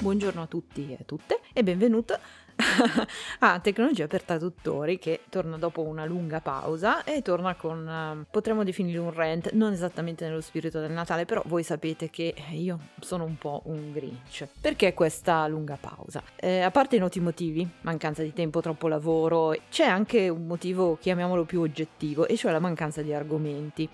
Buongiorno a tutti e a tutte e benvenuta a Tecnologia per traduttori che torna dopo una lunga pausa e torna con, uh, potremmo definire un rant, non esattamente nello spirito del Natale, però voi sapete che io sono un po' un grinch. Perché questa lunga pausa? Eh, a parte i noti motivi, mancanza di tempo, troppo lavoro, c'è anche un motivo, chiamiamolo più oggettivo, e cioè la mancanza di argomenti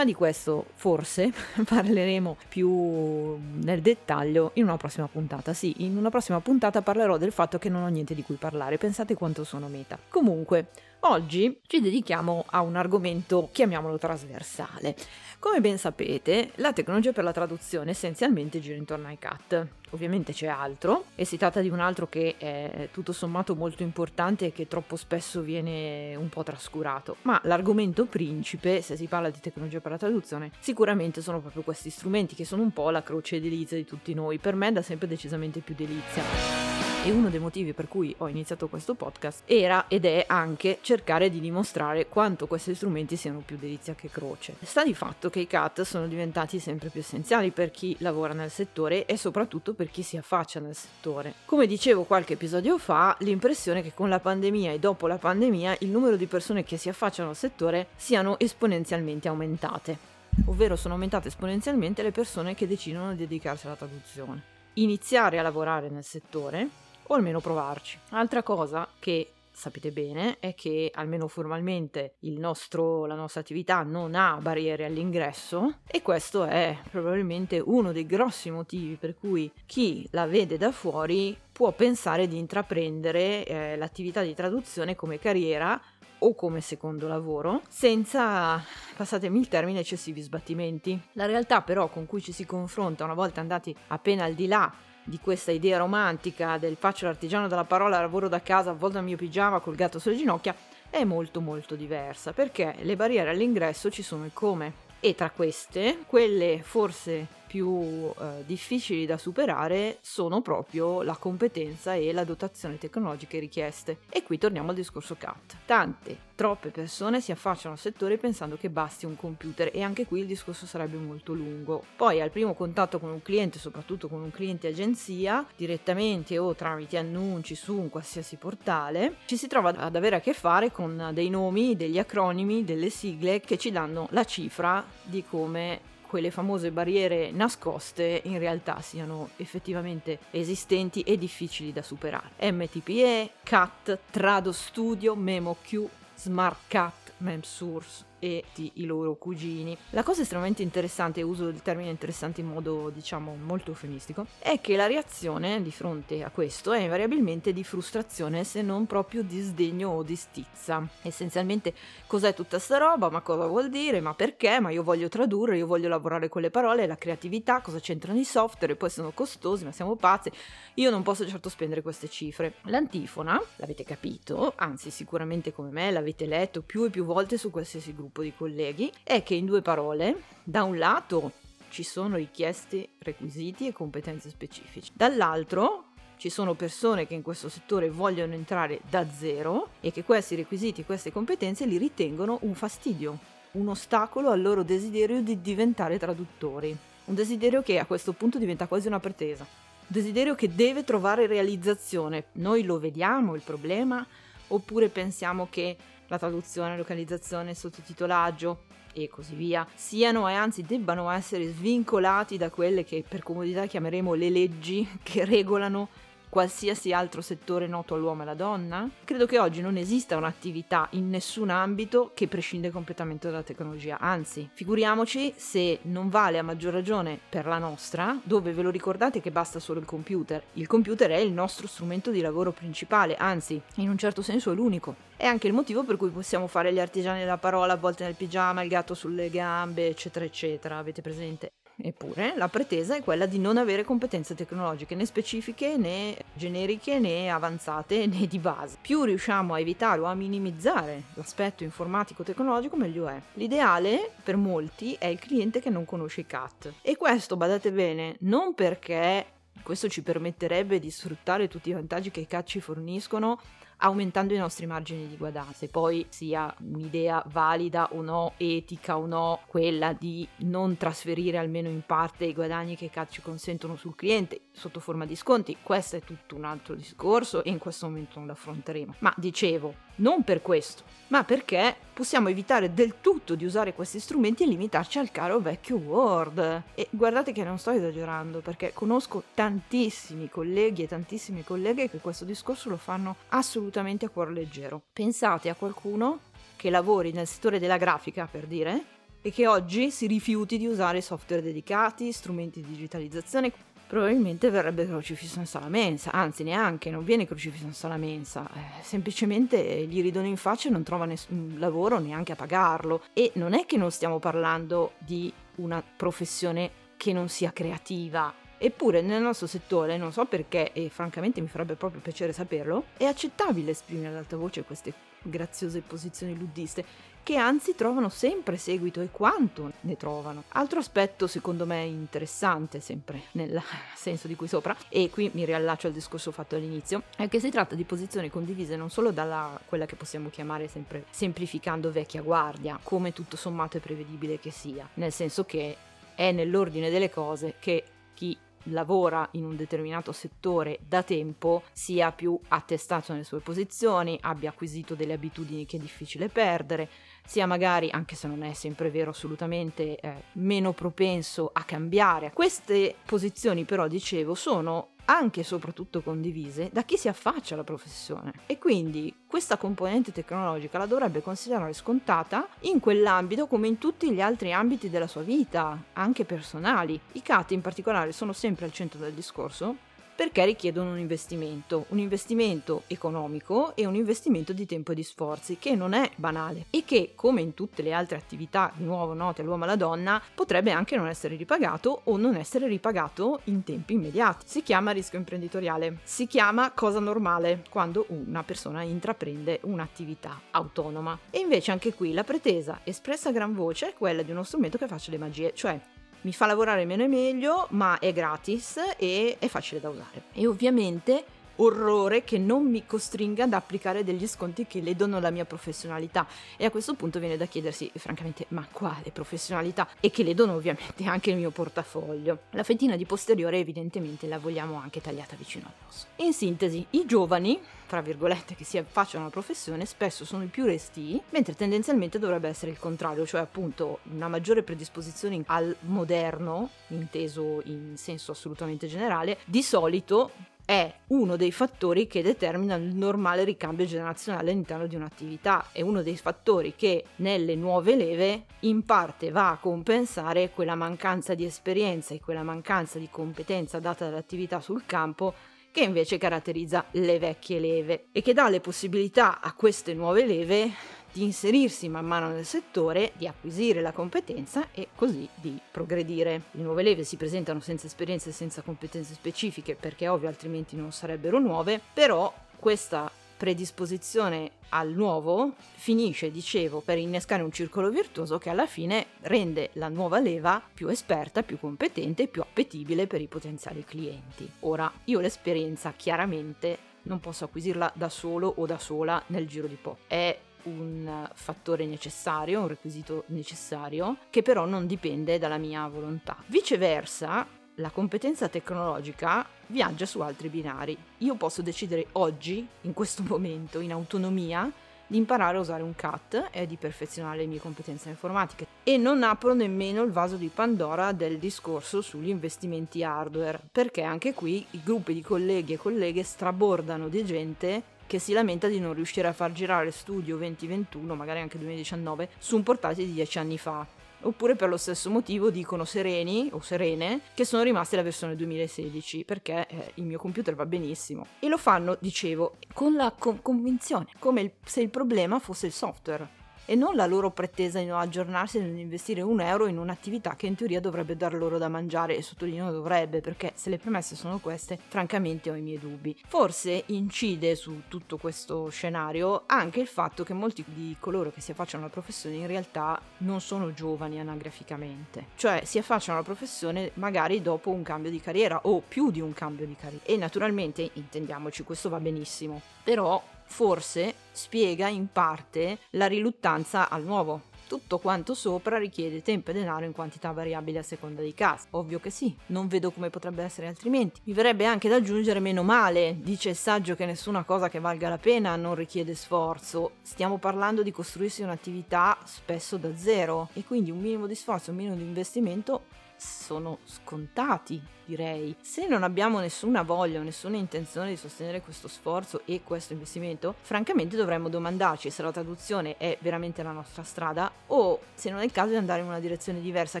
ma di questo forse parleremo più nel dettaglio in una prossima puntata. Sì, in una prossima puntata parlerò del fatto che non ho niente di cui parlare, pensate quanto sono meta. Comunque, oggi ci dedichiamo a un argomento, chiamiamolo trasversale. Come ben sapete, la tecnologia per la traduzione essenzialmente gira intorno ai CAT. Ovviamente c'è altro, e si tratta di un altro che è tutto sommato molto importante e che troppo spesso viene un po' trascurato. Ma l'argomento principe, se si parla di tecnologia per la traduzione, sicuramente sono proprio questi strumenti che sono un po' la croce delizia di tutti noi. Per me da sempre decisamente più delizia. E uno dei motivi per cui ho iniziato questo podcast era ed è anche cercare di dimostrare quanto questi strumenti siano più delizia che croce. Sta di fatto che i CAT sono diventati sempre più essenziali per chi lavora nel settore e soprattutto per chi si affaccia nel settore. Come dicevo qualche episodio fa, l'impressione è che con la pandemia e dopo la pandemia il numero di persone che si affacciano al settore siano esponenzialmente aumentate ovvero sono aumentate esponenzialmente le persone che decidono di dedicarsi alla traduzione. Iniziare a lavorare nel settore o almeno provarci. Altra cosa che sapete bene è che almeno formalmente nostro, la nostra attività non ha barriere all'ingresso e questo è probabilmente uno dei grossi motivi per cui chi la vede da fuori può pensare di intraprendere eh, l'attività di traduzione come carriera o come secondo lavoro, senza, passatemi il termine, eccessivi sbattimenti. La realtà però con cui ci si confronta una volta andati appena al di là di questa idea romantica del faccio l'artigiano della parola, lavoro da casa, avvolto al mio pigiama col gatto sulle ginocchia, è molto molto diversa perché le barriere all'ingresso ci sono e come. E tra queste, quelle forse più eh, difficili da superare sono proprio la competenza e la dotazione tecnologiche richieste. E qui torniamo al discorso CAT. Tante, troppe persone si affacciano al settore pensando che basti un computer e anche qui il discorso sarebbe molto lungo. Poi al primo contatto con un cliente, soprattutto con un cliente agenzia, direttamente o tramite annunci su un qualsiasi portale, ci si trova ad avere a che fare con dei nomi, degli acronimi, delle sigle che ci danno la cifra di come quelle famose barriere nascoste in realtà siano effettivamente esistenti e difficili da superare. MTPE, CAT, Trado Studio, MemoQ, SmartCat, MemSource, e i loro cugini. La cosa estremamente interessante, uso il termine interessante in modo diciamo molto eufemistico, è che la reazione di fronte a questo è invariabilmente di frustrazione se non proprio di sdegno o di stizza. Essenzialmente cos'è tutta sta roba, ma cosa vuol dire, ma perché, ma io voglio tradurre, io voglio lavorare con le parole, la creatività, cosa c'entrano i software, poi sono costosi, ma siamo pazzi, io non posso certo spendere queste cifre. L'antifona, l'avete capito, anzi sicuramente come me l'avete letto più e più volte su qualsiasi gruppo gruppo di colleghi è che in due parole, da un lato ci sono richiesti requisiti e competenze specifiche, dall'altro ci sono persone che in questo settore vogliono entrare da zero e che questi requisiti e queste competenze li ritengono un fastidio, un ostacolo al loro desiderio di diventare traduttori. Un desiderio che a questo punto diventa quasi una pretesa. Un desiderio che deve trovare realizzazione. Noi lo vediamo il problema oppure pensiamo che la traduzione, localizzazione, sottotitolaggio e così via, siano e anzi debbano essere svincolati da quelle che per comodità chiameremo le leggi che regolano qualsiasi altro settore noto all'uomo e alla donna? Credo che oggi non esista un'attività in nessun ambito che prescinde completamente dalla tecnologia, anzi, figuriamoci se non vale a maggior ragione per la nostra, dove ve lo ricordate che basta solo il computer. Il computer è il nostro strumento di lavoro principale, anzi, in un certo senso è l'unico. È anche il motivo per cui possiamo fare gli artigiani della parola, a volte nel pigiama, il gatto sulle gambe, eccetera, eccetera. Avete presente? Eppure la pretesa è quella di non avere competenze tecnologiche né specifiche né generiche né avanzate né di base. Più riusciamo a evitare o a minimizzare l'aspetto informatico-tecnologico meglio è. L'ideale per molti è il cliente che non conosce i CAT. E questo, badate bene, non perché questo ci permetterebbe di sfruttare tutti i vantaggi che i CAT ci forniscono aumentando i nostri margini di guadagno. Se poi sia un'idea valida o no, etica o no, quella di non trasferire almeno in parte i guadagni che ci consentono sul cliente sotto forma di sconti, questo è tutto un altro discorso e in questo momento non lo affronteremo. Ma dicevo, non per questo, ma perché possiamo evitare del tutto di usare questi strumenti e limitarci al caro vecchio Word. E guardate che non sto esagerando, perché conosco tantissimi colleghi e tantissime colleghe che questo discorso lo fanno assolutamente a cuore leggero. Pensate a qualcuno che lavori nel settore della grafica, per dire, e che oggi si rifiuti di usare software dedicati, strumenti di digitalizzazione, probabilmente verrebbe crocifisso in sala mensa, anzi neanche, non viene crocifisso in sala mensa, eh, semplicemente gli ridono in faccia e non trova nessun lavoro neanche a pagarlo. E non è che non stiamo parlando di una professione che non sia creativa, Eppure nel nostro settore, non so perché, e francamente mi farebbe proprio piacere saperlo, è accettabile esprimere ad alta voce queste graziose posizioni luddiste che anzi trovano sempre seguito e quanto ne trovano. Altro aspetto secondo me interessante, sempre nel senso di qui sopra, e qui mi riallaccio al discorso fatto all'inizio, è che si tratta di posizioni condivise non solo dalla quella che possiamo chiamare sempre semplificando vecchia guardia, come tutto sommato è prevedibile che sia, nel senso che è nell'ordine delle cose che chi lavora in un determinato settore da tempo sia più attestato nelle sue posizioni, abbia acquisito delle abitudini che è difficile perdere, sia magari, anche se non è sempre vero assolutamente, eh, meno propenso a cambiare. Queste posizioni però, dicevo, sono anche e soprattutto condivise da chi si affaccia alla professione e quindi questa componente tecnologica la dovrebbe considerare scontata in quell'ambito come in tutti gli altri ambiti della sua vita, anche personali. I CAT in particolare sono sempre al centro del discorso perché richiedono un investimento, un investimento economico e un investimento di tempo e di sforzi che non è banale e che, come in tutte le altre attività di nuovo note all'uomo e alla donna, potrebbe anche non essere ripagato o non essere ripagato in tempi immediati. Si chiama rischio imprenditoriale, si chiama cosa normale quando una persona intraprende un'attività autonoma. E invece anche qui la pretesa espressa a gran voce è quella di uno strumento che faccia le magie, cioè mi fa lavorare meno e meglio, ma è gratis e è facile da usare. E ovviamente orrore che non mi costringa ad applicare degli sconti che ledono la mia professionalità. E a questo punto viene da chiedersi, francamente, ma quale professionalità? E che ledono ovviamente anche il mio portafoglio. La fettina di posteriore evidentemente la vogliamo anche tagliata vicino all'osso. In sintesi, i giovani, fra virgolette, che si affacciano alla professione spesso sono i più restii, mentre tendenzialmente dovrebbe essere il contrario, cioè appunto una maggiore predisposizione al moderno, inteso in senso assolutamente generale, di solito è uno dei fattori che determina il normale ricambio generazionale all'interno di un'attività, è uno dei fattori che nelle nuove leve in parte va a compensare quella mancanza di esperienza e quella mancanza di competenza data dall'attività sul campo che invece caratterizza le vecchie leve e che dà le possibilità a queste nuove leve di inserirsi man mano nel settore, di acquisire la competenza e così di progredire. Le nuove leve si presentano senza esperienze e senza competenze specifiche perché ovvio altrimenti non sarebbero nuove, però questa predisposizione al nuovo finisce, dicevo, per innescare un circolo virtuoso che alla fine rende la nuova leva più esperta, più competente e più appetibile per i potenziali clienti. Ora, io l'esperienza chiaramente non posso acquisirla da solo o da sola nel giro di poco. È un fattore necessario, un requisito necessario, che però non dipende dalla mia volontà. Viceversa, la competenza tecnologica viaggia su altri binari. Io posso decidere oggi, in questo momento, in autonomia, di imparare a usare un CAT e di perfezionare le mie competenze informatiche. E non apro nemmeno il vaso di Pandora del discorso sugli investimenti hardware, perché anche qui i gruppi di colleghi e colleghe strabordano di gente che si lamenta di non riuscire a far girare Studio 2021, magari anche 2019, su un portatile di 10 anni fa. Oppure per lo stesso motivo dicono sereni o serene che sono rimaste la versione 2016 perché eh, il mio computer va benissimo. E lo fanno, dicevo, con la con- convinzione, come il, se il problema fosse il software e non la loro pretesa di non aggiornarsi e di investire un euro in un'attività che in teoria dovrebbe dar loro da mangiare e sottolineo dovrebbe perché se le premesse sono queste francamente ho i miei dubbi. Forse incide su tutto questo scenario anche il fatto che molti di coloro che si affacciano alla professione in realtà non sono giovani anagraficamente, cioè si affacciano alla professione magari dopo un cambio di carriera o più di un cambio di carriera e naturalmente intendiamoci questo va benissimo, però forse spiega in parte la riluttanza al nuovo. Tutto quanto sopra richiede tempo e denaro in quantità variabili a seconda dei casi. Ovvio che sì, non vedo come potrebbe essere altrimenti. Mi verrebbe anche da aggiungere meno male, dice il saggio che nessuna cosa che valga la pena non richiede sforzo. Stiamo parlando di costruirsi un'attività spesso da zero e quindi un minimo di sforzo, un minimo di investimento sono scontati, direi. Se non abbiamo nessuna voglia o nessuna intenzione di sostenere questo sforzo e questo investimento, francamente dovremmo domandarci se la traduzione è veramente la nostra strada o se non è il caso di andare in una direzione diversa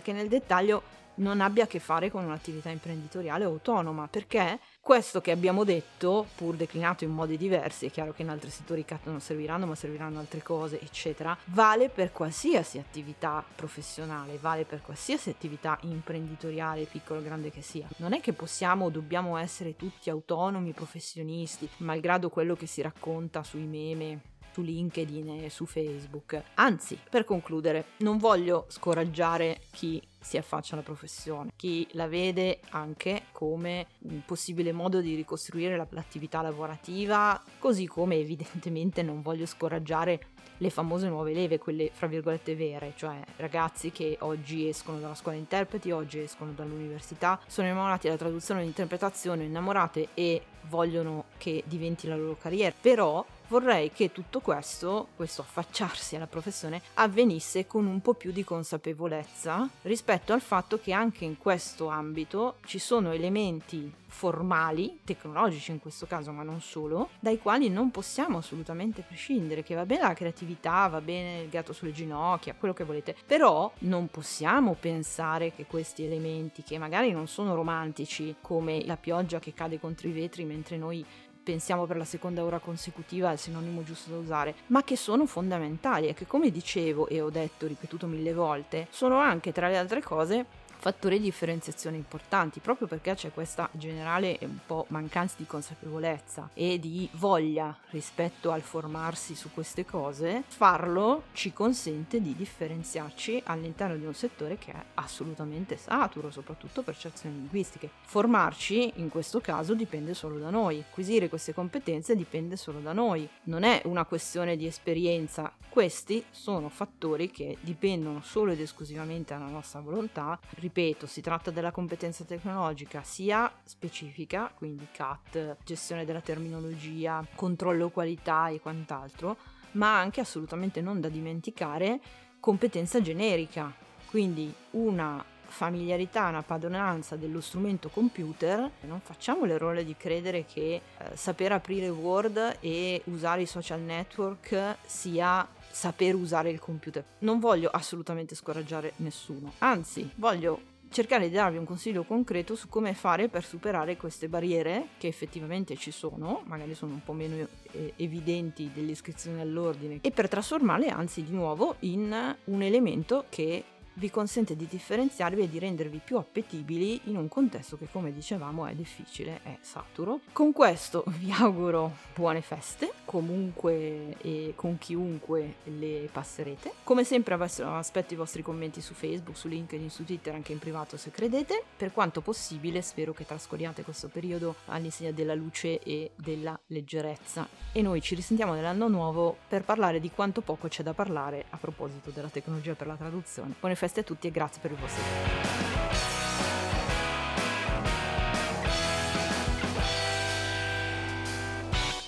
che nel dettaglio non abbia a che fare con un'attività imprenditoriale autonoma, perché questo che abbiamo detto, pur declinato in modi diversi, è chiaro che in altri settori CAT non serviranno, ma serviranno altre cose, eccetera, vale per qualsiasi attività professionale, vale per qualsiasi attività imprenditoriale, piccola o grande che sia. Non è che possiamo o dobbiamo essere tutti autonomi professionisti, malgrado quello che si racconta sui meme su LinkedIn e su Facebook. Anzi, per concludere, non voglio scoraggiare chi si affaccia alla professione, chi la vede anche come un possibile modo di ricostruire l'attività lavorativa, così come evidentemente non voglio scoraggiare le famose nuove leve, quelle fra virgolette vere, cioè ragazzi che oggi escono dalla scuola interpreti, oggi escono dall'università, sono innamorati della traduzione e dell'interpretazione, innamorate e vogliono che diventi la loro carriera, però vorrei che tutto questo, questo affacciarsi alla professione, avvenisse con un po' più di consapevolezza rispetto al fatto che anche in questo ambito ci sono elementi formali, tecnologici in questo caso, ma non solo, dai quali non possiamo assolutamente prescindere, che va bene la creatività, va bene il gatto sulle ginocchia, quello che volete, però non possiamo pensare che questi elementi, che magari non sono romantici, come la pioggia che cade contro i vetri mentre noi pensiamo per la seconda ora consecutiva al sinonimo giusto da usare, ma che sono fondamentali e che come dicevo e ho detto, ripetuto mille volte, sono anche tra le altre cose fattori di differenziazione importanti, proprio perché c'è questa generale un po' mancanza di consapevolezza e di voglia rispetto al formarsi su queste cose, farlo ci consente di differenziarci all'interno di un settore che è assolutamente saturo, soprattutto per cerzioni linguistiche. Formarci in questo caso dipende solo da noi, acquisire queste competenze dipende solo da noi, non è una questione di esperienza, questi sono fattori che dipendono solo ed esclusivamente dalla nostra volontà, ripeto, si tratta della competenza tecnologica sia specifica, quindi CAT, gestione della terminologia, controllo qualità e quant'altro, ma anche assolutamente non da dimenticare competenza generica, quindi una familiarità, una padronanza dello strumento computer, non facciamo l'errore di credere che eh, saper aprire Word e usare i social network sia saper usare il computer. Non voglio assolutamente scoraggiare nessuno, anzi voglio cercare di darvi un consiglio concreto su come fare per superare queste barriere che effettivamente ci sono, magari sono un po' meno eh, evidenti delle iscrizioni all'ordine, e per trasformarle anzi di nuovo in un elemento che vi consente di differenziarvi e di rendervi più appetibili in un contesto che come dicevamo è difficile, è saturo. Con questo vi auguro buone feste, comunque e con chiunque le passerete. Come sempre aspetto i vostri commenti su Facebook, su LinkedIn, su Twitter, anche in privato se credete. Per quanto possibile spero che trascorriate questo periodo all'insegna della luce e della leggerezza. E noi ci risentiamo nell'anno nuovo per parlare di quanto poco c'è da parlare a proposito della tecnologia per la traduzione. Buone feste a tutti e grazie per il vostro tempo.